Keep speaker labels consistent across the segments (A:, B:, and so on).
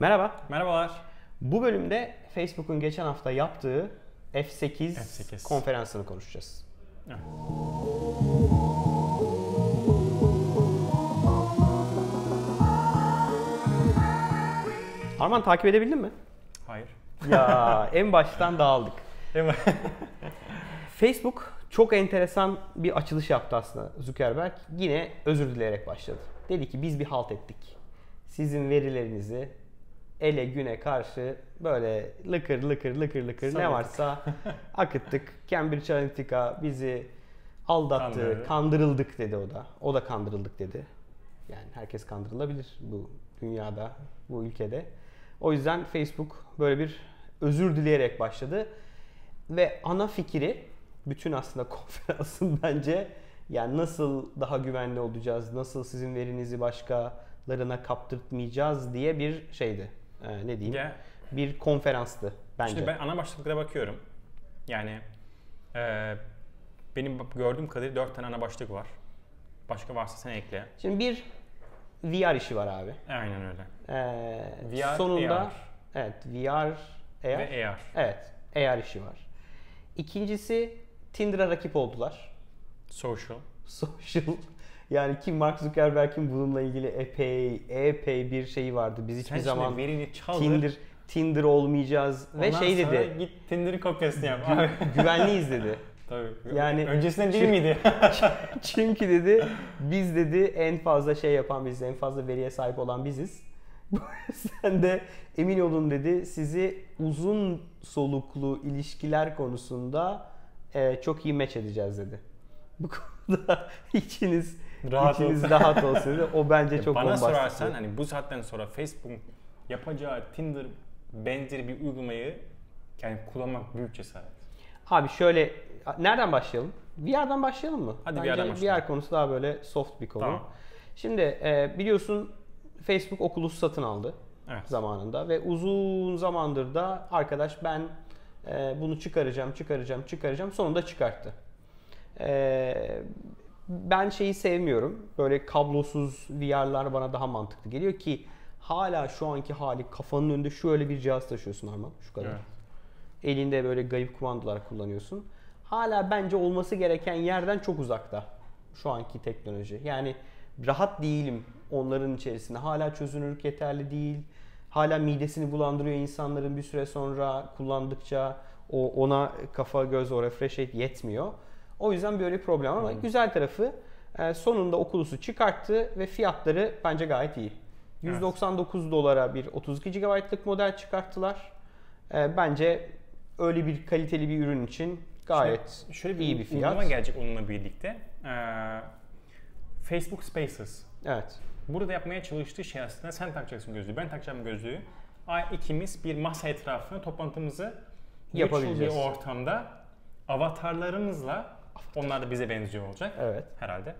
A: Merhaba.
B: Merhabalar.
A: Bu bölümde Facebook'un geçen hafta yaptığı F8,
B: F8.
A: konferansını konuşacağız.
B: Evet.
A: Arman takip edebildin mi?
B: Hayır.
A: Ya en baştan dağıldık. Facebook çok enteresan bir açılış yaptı aslında Zuckerberg. Yine özür dileyerek başladı. Dedi ki biz bir halt ettik. Sizin verilerinizi ele güne karşı böyle lıkır lıkır lıkır lıkır ne
B: Salladık.
A: varsa akıttık. Cambridge Analytica bizi aldattı,
B: Kandırdı.
A: kandırıldık dedi o da. O da kandırıldık dedi. Yani herkes kandırılabilir bu dünyada, bu ülkede. O yüzden Facebook böyle bir özür dileyerek başladı. Ve ana fikri bütün aslında konferansın bence yani nasıl daha güvenli olacağız, nasıl sizin verinizi başkalarına kaptırtmayacağız diye bir şeydi. Ee, ne diyeyim?
B: Ya,
A: Bir konferanstı bence.
B: şimdi ben ana başlıklara bakıyorum. Yani e, benim gördüğüm kadarıyla 4 tane ana başlık var. Başka varsa sen ekle.
A: Şimdi bir VR işi var abi.
B: Aynen öyle.
A: Ee,
B: VR,
A: sonunda
B: AR.
A: evet VR, AR.
B: Ve AR.
A: Evet, AR işi var. İkincisi Tinder'a rakip oldular.
B: Social.
A: Social yani kim Mark Zuckerberg'in bununla ilgili epey epey bir şeyi vardı. Biz hiçbir
B: Sen
A: zaman
B: verini çaldır.
A: Tinder Tinder olmayacağız ve
B: ondan
A: şey
B: sonra
A: dedi.
B: Git Tinder'ın kopyasını yap. Abi.
A: güvenliyiz dedi.
B: Tabii.
A: Yani-
B: Öncesinde değil miydi?
A: Çünkü dedi biz dedi en fazla şey yapan biziz, en fazla veriye sahip olan biziz. Yüzden de emin olun dedi sizi uzun soluklu ilişkiler konusunda e, çok iyi meç edeceğiz dedi. Bu konuda içiniz
B: Rahat
A: içiniz
B: ol.
A: rahat olsun dedi. O bence çok
B: Bana
A: bombastik.
B: sorarsan hani bu saatten sonra Facebook yapacağı Tinder benzeri bir uygulamayı yani kullanmak büyük cesaret.
A: Abi şöyle nereden başlayalım? VR'dan başlayalım mı?
B: Hadi
A: Bence
B: VR'dan başlayalım.
A: VR konusu daha böyle soft bir konu.
B: Tamam.
A: Şimdi e, biliyorsun Facebook Oculus satın aldı
B: Evet.
A: zamanında ve uzun zamandır da arkadaş ben e, bunu çıkaracağım, çıkaracağım, çıkaracağım sonunda çıkarttı. E, ben şeyi sevmiyorum. Böyle kablosuz VR'lar bana daha mantıklı geliyor ki hala şu anki hali kafanın önünde şöyle bir cihaz taşıyorsun Arman şu kadar.
B: Evet.
A: Elinde böyle gayip kumandalar kullanıyorsun. Hala bence olması gereken yerden çok uzakta şu anki teknoloji. Yani rahat değilim onların içerisinde. Hala çözünürlük yeterli değil. Hala midesini bulandırıyor insanların bir süre sonra kullandıkça o ona kafa göz o refresh rate yetmiyor. O yüzden böyle bir problem ama güzel tarafı e, sonunda Oculus'u çıkarttı ve fiyatları bence gayet iyi. 199 dolara bir 32 GB'lık model çıkarttılar. E, bence öyle bir kaliteli bir ürün için gayet
B: Şöyle bir,
A: iyi bir fiyat.
B: uygulama gelecek onunla birlikte. Ee, Facebook Spaces.
A: Evet.
B: Burada yapmaya çalıştığı şey aslında sen takacaksın gözlüğü, ben takacağım gözlüğü. Ay ikimiz bir masa etrafına toplantımızı
A: Yapabileceğiz.
B: bir ortamda avatarlarımızla onlar da bize benziyor olacak
A: Evet.
B: herhalde.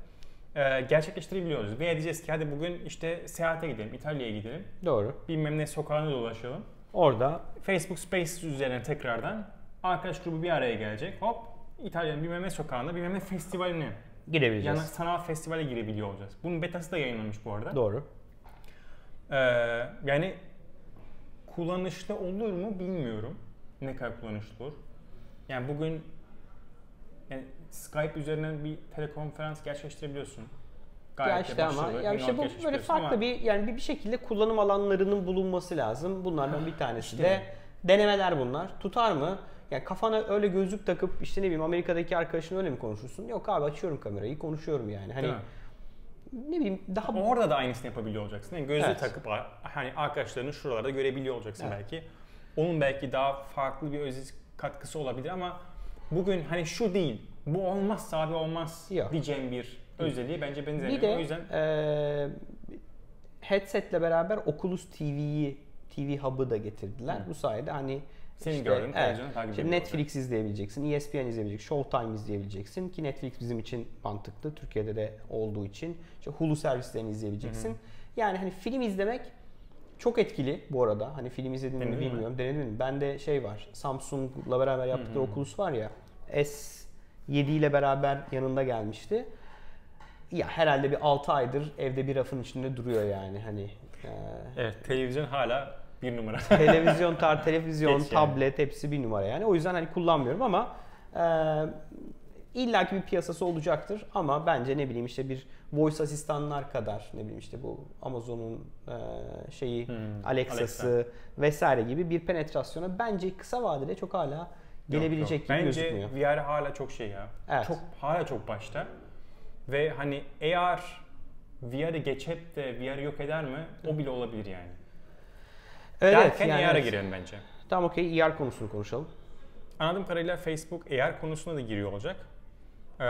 B: Ee, gerçekleştirebiliyoruz. Veya diyeceğiz ki hadi bugün işte seyahate gidelim, İtalya'ya gidelim.
A: Doğru.
B: Bilmem ne sokağına dolaşalım.
A: Orada
B: Facebook Spaces üzerine tekrardan arkadaş grubu bir araya gelecek. Hop İtalya'nın bilmem ne sokağında bilmem ne festivaline yani
A: girebileceğiz.
B: sanal festivale girebiliyor olacağız. Bunun betası da yayınlanmış bu arada.
A: Doğru.
B: Ee, yani kullanışlı olur mu bilmiyorum. Ne kadar kullanışlı olur. Yani bugün yani Skype üzerinden bir telekonferans gerçekleştirebiliyorsun.
A: ya
B: de
A: işte ama
B: başarılı,
A: ya işte bu böyle farklı
B: ama
A: bir yani bir, bir şekilde kullanım alanlarının bulunması lazım. Bunlardan bir tanesi
B: işte.
A: de denemeler bunlar. Tutar mı? Yani kafana öyle gözlük takıp işte ne bileyim Amerika'daki arkadaşın öyle mi konuşursun? Yok abi açıyorum kamerayı konuşuyorum yani. Hani
B: mi?
A: ne bileyim daha
B: Orada da aynısını yapabiliyor olacaksın. Yani gözlüğü
A: Evet.
B: takıp hani arkadaşlarını şuralarda görebiliyor olacaksın
A: Evet.
B: belki. Onun belki daha farklı bir öz katkısı olabilir ama bugün hani şu değil, bu olmazsa abi olmaz
A: Yok.
B: diyeceğim bir özelliği bence benzemiyor.
A: Bir de
B: o yüzden
A: eee headsetle beraber Oculus TV'yi TV Hub'ı da getirdiler.
B: Hı.
A: Bu sayede hani
B: Senin
A: işte,
B: gördüğün
A: evet,
B: takip
A: işte Netflix izleyebileceksin, ESPN izleyebileceksin, Showtime izleyebileceksin ki Netflix bizim için mantıklı. Türkiye'de de olduğu için işte Hulu servislerini izleyebileceksin. Yani hani film izlemek çok etkili bu arada. Hani film izledin mi
B: Denedin mi?
A: bilmiyorum. Denedin mi? Bende şey var. Samsung'la beraber yaptığı Oculus var ya. S7 ile beraber yanında gelmişti. Ya herhalde bir 6 aydır evde bir rafın içinde duruyor yani hani. e,
B: evet televizyon hala bir numara.
A: televizyon, tar televizyon,
B: Geç yani.
A: tablet hepsi bir numara yani. O yüzden hani kullanmıyorum ama e, illaki bir piyasası olacaktır ama bence ne bileyim işte bir voice asistanlar kadar ne bileyim işte bu Amazon'un e, şeyi
B: Hmm,
A: Alexa'sı vesaire gibi bir penetrasyona bence kısa vadede çok hala gelebilecek
B: Yok, yok.
A: gibi
B: Bence
A: gözükmüyor.
B: VR hala çok şey ya.
A: Evet.
B: Çok hala çok başta. Ve hani AR VR'ı geçip de VR'ı yok eder mi? O bile olabilir yani.
A: Evet,
B: Derken
A: yani
B: AR'a
A: evet.
B: girelim bence.
A: Tamam okey ER konusunu konuşalım.
B: Anladığım kadarıyla Facebook AR konusuna da giriyor olacak. Ee,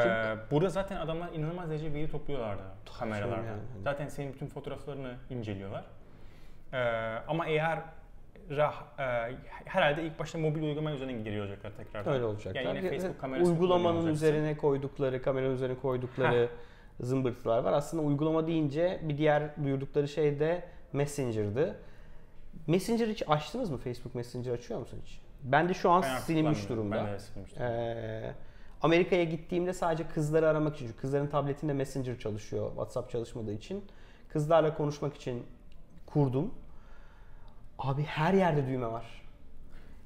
B: burada zaten adamlar inanılmaz derece veri topluyorlardı kameralardan.
A: yani.
B: Zaten senin bütün fotoğraflarını inceliyorlar. Ee, ama AR rah- e, herhalde ilk başta mobil uygulama üzerine giriyor olacaklar tekrardan.
A: Öyle olacaklar.
B: Yani yine Facebook kamerası
A: Uygulamanın üzerine koydukları, kameranın üzerine koydukları zımbırtılar var. Aslında uygulama deyince bir diğer duyurdukları şey de Messenger'dı. Messenger hiç açtınız mı? Facebook Messenger açıyor musun hiç? Ben de şu an
B: Ben
A: silinmiş durumda.
B: Ben de silinmiş durumda.
A: Ee, Amerika'ya gittiğimde sadece kızları aramak için, çünkü kızların tabletinde Messenger çalışıyor, WhatsApp çalışmadığı için. Kızlarla konuşmak için kurdum. Abi her yerde düğme var.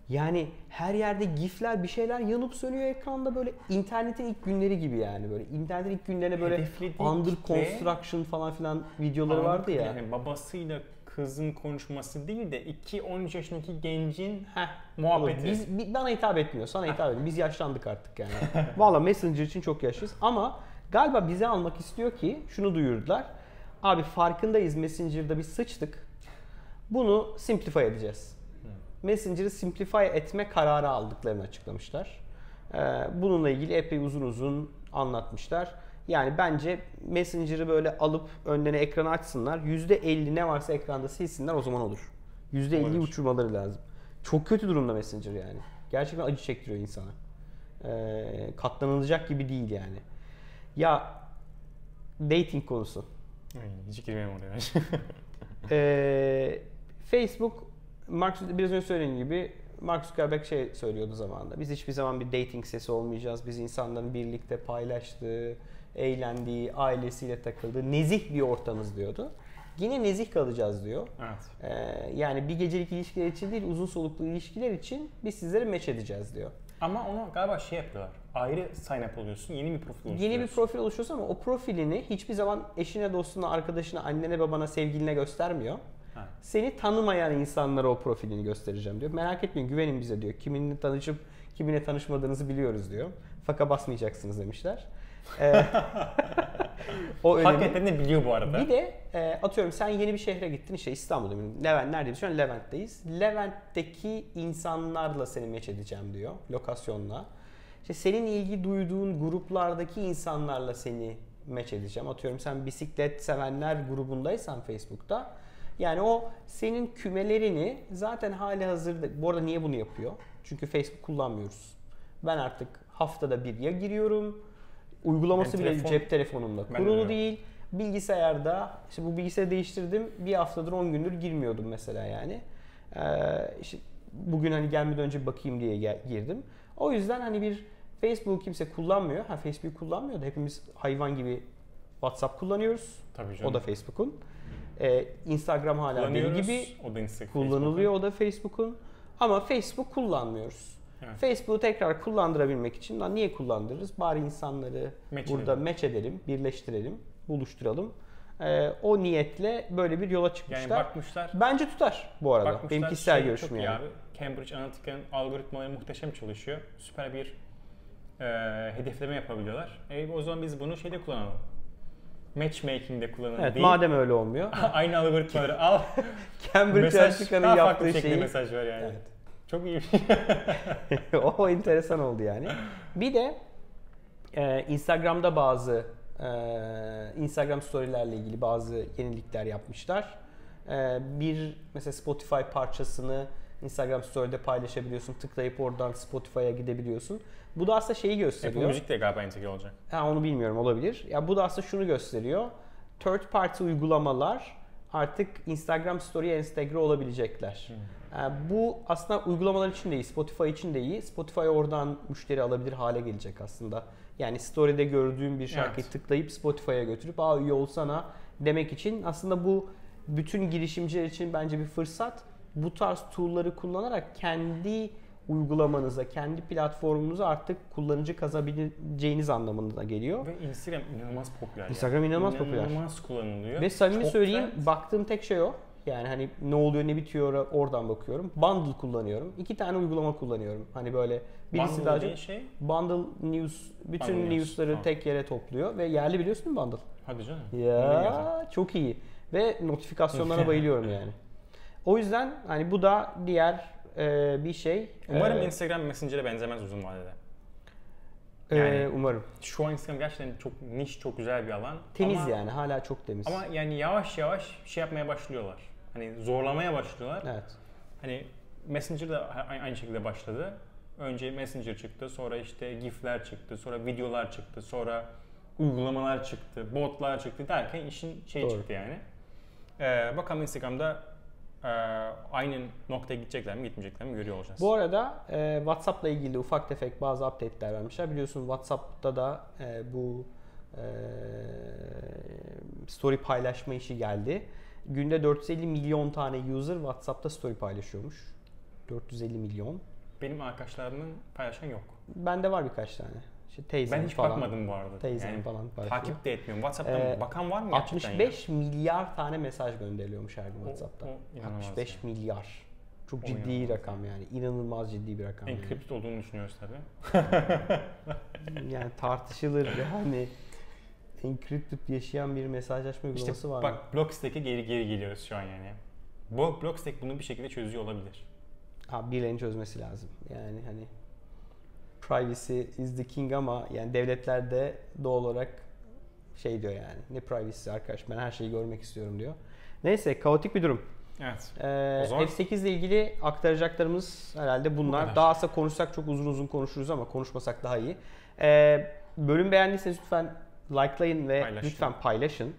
A: Yani her yerde gifler bir şeyler yanıp sönüyor ekranda böyle internetin ilk günleri gibi yani böyle internetin ilk günlerine böyle
B: Hedeflediği
A: under construction falan filan videoları vardı ya.
B: Yani babasıyla kızın konuşması değil de 2-13 yaşındaki gencin
A: Heh,
B: muhabbeti.
A: Biz, bi- bana hitap etmiyor. Sana hitap etmiyor. Biz yaşlandık artık yani. Valla Messenger için çok yaşlıyız. Ama galiba bize almak istiyor ki şunu duyurdular. Abi farkındayız Messenger'da biz sıçtık. Bunu simplify edeceğiz. Messenger'ı simplify etme kararı aldıklarını açıklamışlar. Ee, bununla ilgili epey uzun uzun anlatmışlar. Yani bence Messenger'ı böyle alıp önlerine ekranı açsınlar. %50 ne varsa ekranda silsinler o zaman olur. %50'yi
B: Olabilir.
A: uçurmaları lazım. Çok kötü durumda Messenger yani. Gerçekten acı çektiriyor insana. Ee, katlanılacak gibi değil yani. Ya dating konusu.
B: Hiç girmeyeyim oraya.
A: Ee, Facebook, Mark, biraz önce söylediğim gibi Mark Zuckerberg şey söylüyordu zamanında. Biz hiçbir zaman bir dating sesi olmayacağız. Biz insanların birlikte paylaştığı, eğlendiği, ailesiyle takıldığı nezih bir ortamız diyordu. Yine nezih kalacağız diyor.
B: evet.
A: Ee, yani bir gecelik ilişkiler için değil, uzun soluklu ilişkiler için biz sizleri meç edeceğiz diyor.
B: Ama onu galiba şey yapıyorlar. Ayrı sign up oluyorsun. Yeni bir profil
A: Yeni bir
B: oluşturuyorsun.
A: profil oluşuyorsun ama o profilini hiçbir zaman eşine, dostuna, arkadaşına, annene, babana, sevgiline göstermiyor.
B: Ha.
A: Seni tanımayan insanlara o profilini göstereceğim diyor. Merak etmeyin güvenin bize diyor. Kiminle tanışıp kiminle tanışmadığınızı biliyoruz diyor. Faka basmayacaksınız demişler. Ee, o önemli.
B: Hakikaten de biliyor bu arada.
A: Bir de e, atıyorum sen yeni bir şehre gittin işte İstanbul'da benim. Levent neredeyiz? Şu an Levent'teyiz. Levent'teki insanlarla seni meç edeceğim diyor. Lokasyonla. İşte senin ilgi duyduğun gruplardaki insanlarla seni meç edeceğim. Atıyorum sen bisiklet sevenler grubundaysan Facebook'ta. Yani o senin kümelerini zaten hali hazırda. Bu arada niye bunu yapıyor? Çünkü Facebook kullanmıyoruz. Ben artık haftada bir ya giriyorum. Uygulaması
B: Ben
A: bile
B: telefon-
A: cep telefonumda kurulu değil. Bilgisayarda işte bu bilgisayarı değiştirdim. Bir haftadır 10 gündür girmiyordum mesela yani. Ee, işte bugün hani gelmeden önce bakayım diye girdim. O yüzden hani bir Facebook kimse kullanmıyor. Ha Facebook kullanmıyor da hepimiz hayvan gibi WhatsApp kullanıyoruz.
B: Tabii canım.
A: O da Facebook'un. Ee, Instagram hala deli gibi
B: O da Instagram.
A: kullanılıyor. O da Facebook'un. Ama Facebook kullanmıyoruz.
B: Evet.
A: Facebook'u tekrar kullandırabilmek için lan niye kullandırırız? Bari insanları
B: Match
A: burada
B: edelim.
A: match edelim, birleştirelim, buluşturalım. Ee, o niyetle böyle bir yola
B: Yani
A: çıkmışlar.
B: bakmışlar.
A: Bence tutar bu arada.
B: bakmışlar
A: Benim kişisel
B: şey
A: görüşüm yani.
B: Abi. Cambridge Analytica'nın algoritmaları muhteşem çalışıyor. Süper bir e, hedefleme yapabiliyorlar. E, o zaman biz bunu şeyde kullanalım. Matchmaking'de kullanalım
A: Evet,
B: değil.
A: madem öyle olmuyor.
B: Aynı algoritmaları al.
A: Cambridge
B: mesaj
A: Analytica'nın yaptığı
B: bir
A: şeyi
B: mesaj var yani.
A: Evet.
B: Çok iyi.
A: o enteresan oldu yani. Bir de e, Instagram'da bazı e, Instagram storylerle ilgili bazı yenilikler yapmışlar. E, bir mesela Spotify parçasını Instagram story'de paylaşabiliyorsun. Tıklayıp oradan Spotify'a gidebiliyorsun. Bu da aslında şeyi
B: Apple
A: gösteriyor.
B: Müzik de galiba entegre olacak.
A: Ha, onu bilmiyorum olabilir. Ya bu da aslında şunu gösteriyor. Third party uygulamalar artık Instagram Story'e entegre olabilecekler. Ee, bu aslında uygulamalar için de iyi, Spotify için de iyi. Spotify oradan müşteri alabilir hale gelecek aslında. Yani Story'de gördüğün bir şarkıyı
B: Evet.
A: tıklayıp Spotify'a götürüp aa üye olsana demek için aslında bu bütün girişimciler için bence bir fırsat. Bu tarz tool'ları kullanarak kendi uygulamanıza, kendi platformunuza artık kullanıcı kazabileceğiniz anlamına geliyor.
B: Ve Instagram inanılmaz popüler.
A: Instagram inanılmaz popüler.
B: İnanılmaz kullanılıyor.
A: Ve samimi
B: Çok
A: söyleyeyim
B: trend.
A: baktığım tek şey o. Yani hani ne oluyor ne bitiyor oradan bakıyorum. Bundle kullanıyorum. İki tane uygulama kullanıyorum. Hani böyle birisi
B: Bundle
A: daha çok
B: şey
A: Bundle News bütün
B: Bundle News,
A: news'ları
B: tamam.
A: tek yere topluyor ve yerli biliyorsun değil mi Bundle?
B: hadi canım.
A: Ya çok iyi ve notifikasyonlara bayılıyorum yani. O yüzden hani bu da diğer e, bir şey.
B: Umarım
A: E,
B: Instagram Messenger'e benzemez uzun vadede.
A: e,
B: yani-
A: umarım.
B: Şu an Instagram gerçekten çok niş, çok güzel bir alan.
A: Temiz
B: ama,
A: yani hala çok temiz.
B: Ama yani yavaş yavaş şey yapmaya başlıyorlar. Hani zorlamaya başlıyorlar.
A: evet.
B: Hani Messenger de a- aynı şekilde başladı. Önce Messenger çıktı, sonra işte GIF'ler çıktı, sonra videolar çıktı, sonra uygulamalar çıktı, botlar çıktı derken işin şey
A: Doğru.
B: çıktı yani. Ee, bakalım Instagram'da e, aynı noktaya gidecekler mi gitmeyecekler mi görüyor olacağız.
A: Bu arada e, WhatsApp'la ilgili de ufak tefek bazı update'ler vermişler. Biliyorsun WhatsApp'ta da e, bu e, story paylaşma işi geldi. Günde 450 milyon tane user WhatsApp'ta story paylaşıyormuş. 450 milyon.
B: Benim arkadaşlarımın paylaşan yok.
A: Bende var birkaç tane. İşte teyzem
B: Ben hiç
A: falan.
B: bakmadım bu arada.
A: Teyzem
B: Yani
A: falan paylaşıyor.
B: takip de etmiyorum. WhatsApp'tan
A: Ee,
B: bakan var mı gerçekten
A: 65 milyar tane mesaj gönderiliyormuş her gün
B: O-
A: WhatsApp'ta.
B: o inanılmaz
A: 65 milyar. Çok
B: O
A: ciddi
B: inanılmaz
A: rakam yani. İnanılmaz ciddi bir rakam.
B: ya?
A: yani.
B: Olduğunu düşünüyoruz tabii.
A: Yani tartışılır yani encrypted yaşayan bir mesajlaşma
B: İşte
A: uygulaması var mı?
B: bak Blockstack'e geri geri geliyoruz şu an yani. Bu Blockstack bunu bir şekilde çözüyor olabilir.
A: Ha, birilerinin çözmesi lazım. Yani hani privacy is the king ama yani devletler de doğal olarak şey diyor yani ne privacy arkadaş ben her şeyi görmek istiyorum diyor. Neyse kaotik bir durum.
B: Evet.
A: Ee,
B: O zaman-
A: F8 ile ilgili aktaracaklarımız herhalde bunlar.
B: kadar.
A: Daha aslında konuşsak çok uzun uzun konuşuruz ama konuşmasak daha iyi. Ee, bölüm beğendiyseniz lütfen likelayın ve
B: Paylaşın.
A: lütfen paylaşın.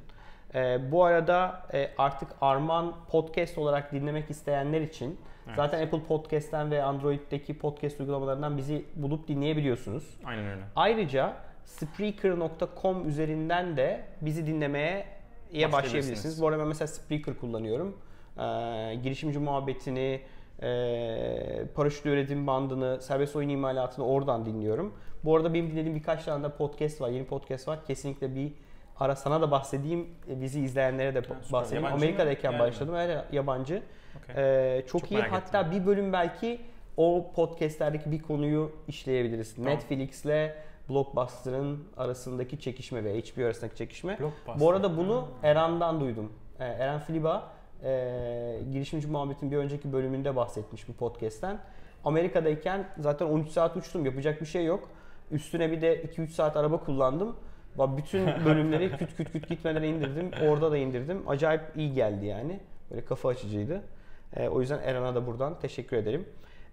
A: Ee, bu arada e, artık Arman podcast olarak dinlemek isteyenler için
B: Evet.
A: zaten Apple Podcast'ten ve Android'deki podcast uygulamalarından bizi bulup dinleyebiliyorsunuz.
B: Aynen öyle.
A: Ayrıca Spreaker.com üzerinden de bizi dinlemeye ye
B: Başlayabilirsiniz.
A: Bu arada ben mesela Spreaker kullanıyorum. Ee, girişimci muhabbetini, e, paraşütlü üretim bandını, serbest oyun imalatını oradan dinliyorum. Bu arada benim dinlediğim birkaç tane de podcast var, yeni podcast var. Kesinlikle bir ara sana da bahsedeyim, e, bizi izleyenlere de
B: süper.
A: bahsedeyim.
B: Yabancı?
A: Amerika'dayken
B: mi?
A: başladım, evet yabancı.
B: Okey.
A: Ee, çok,
B: Çok
A: iyi. Hatta bir bölüm belki o podcastlerdeki bir konuyu işleyebiliriz.
B: Tamam.
A: Netflix'le Blockbuster'ın arasındaki çekişme ve HBO arasındaki çekişme. Bu arada bunu Eran'dan duydum. Ee, Eren Filiba e, girişimci muhabbetin bir önceki bölümünde bahsetmiş bu podcast'ten. Amerika'dayken zaten 13 saat uçtum yapacak bir şey yok. Üstüne bir de 2-3 saat araba kullandım. Bütün bölümleri küt küt küt gitmeden indirdim. Orada da indirdim. Acayip iyi geldi yani. Böyle kafa açıcıydı. Ee, o yüzden Eran'a da buradan teşekkür ederim.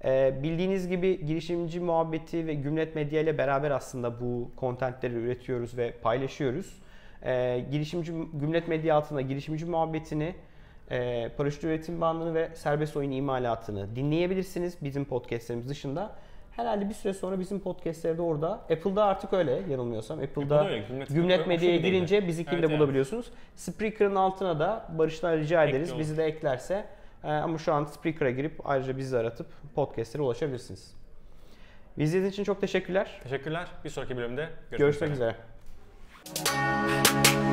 A: Ee, bildiğiniz gibi girişimci muhabbeti ve Gümlet Medya ile beraber aslında bu kontentleri üretiyoruz ve paylaşıyoruz. Ee, girişimci Gümlet Medya altında girişimci muhabbetini, e, paraşüt üretim bandını ve serbest oyun imalatını dinleyebilirsiniz bizim podcastlerimiz dışında. Herhalde bir süre sonra bizim podcastleri de orada. Apple'da artık öyle yanılmıyorsam. Apple'da
B: Apple'da Gümlet-
A: Medya'ya girince bizimkini
B: Evet,
A: de
B: evet.
A: bulabiliyorsunuz. Spreaker'ın altına da Barış'tan rica ederiz.
B: Ekli
A: Bizi de eklerse. Ee, ama şu an Spreaker'a girip ayrıca bizi aratıp podcastlere ulaşabilirsiniz. İzlediğiniz için çok teşekkürler.
B: Teşekkürler. Bir sonraki bölümde görüşmek,
A: Görüşmek
B: üzere.
A: üzere.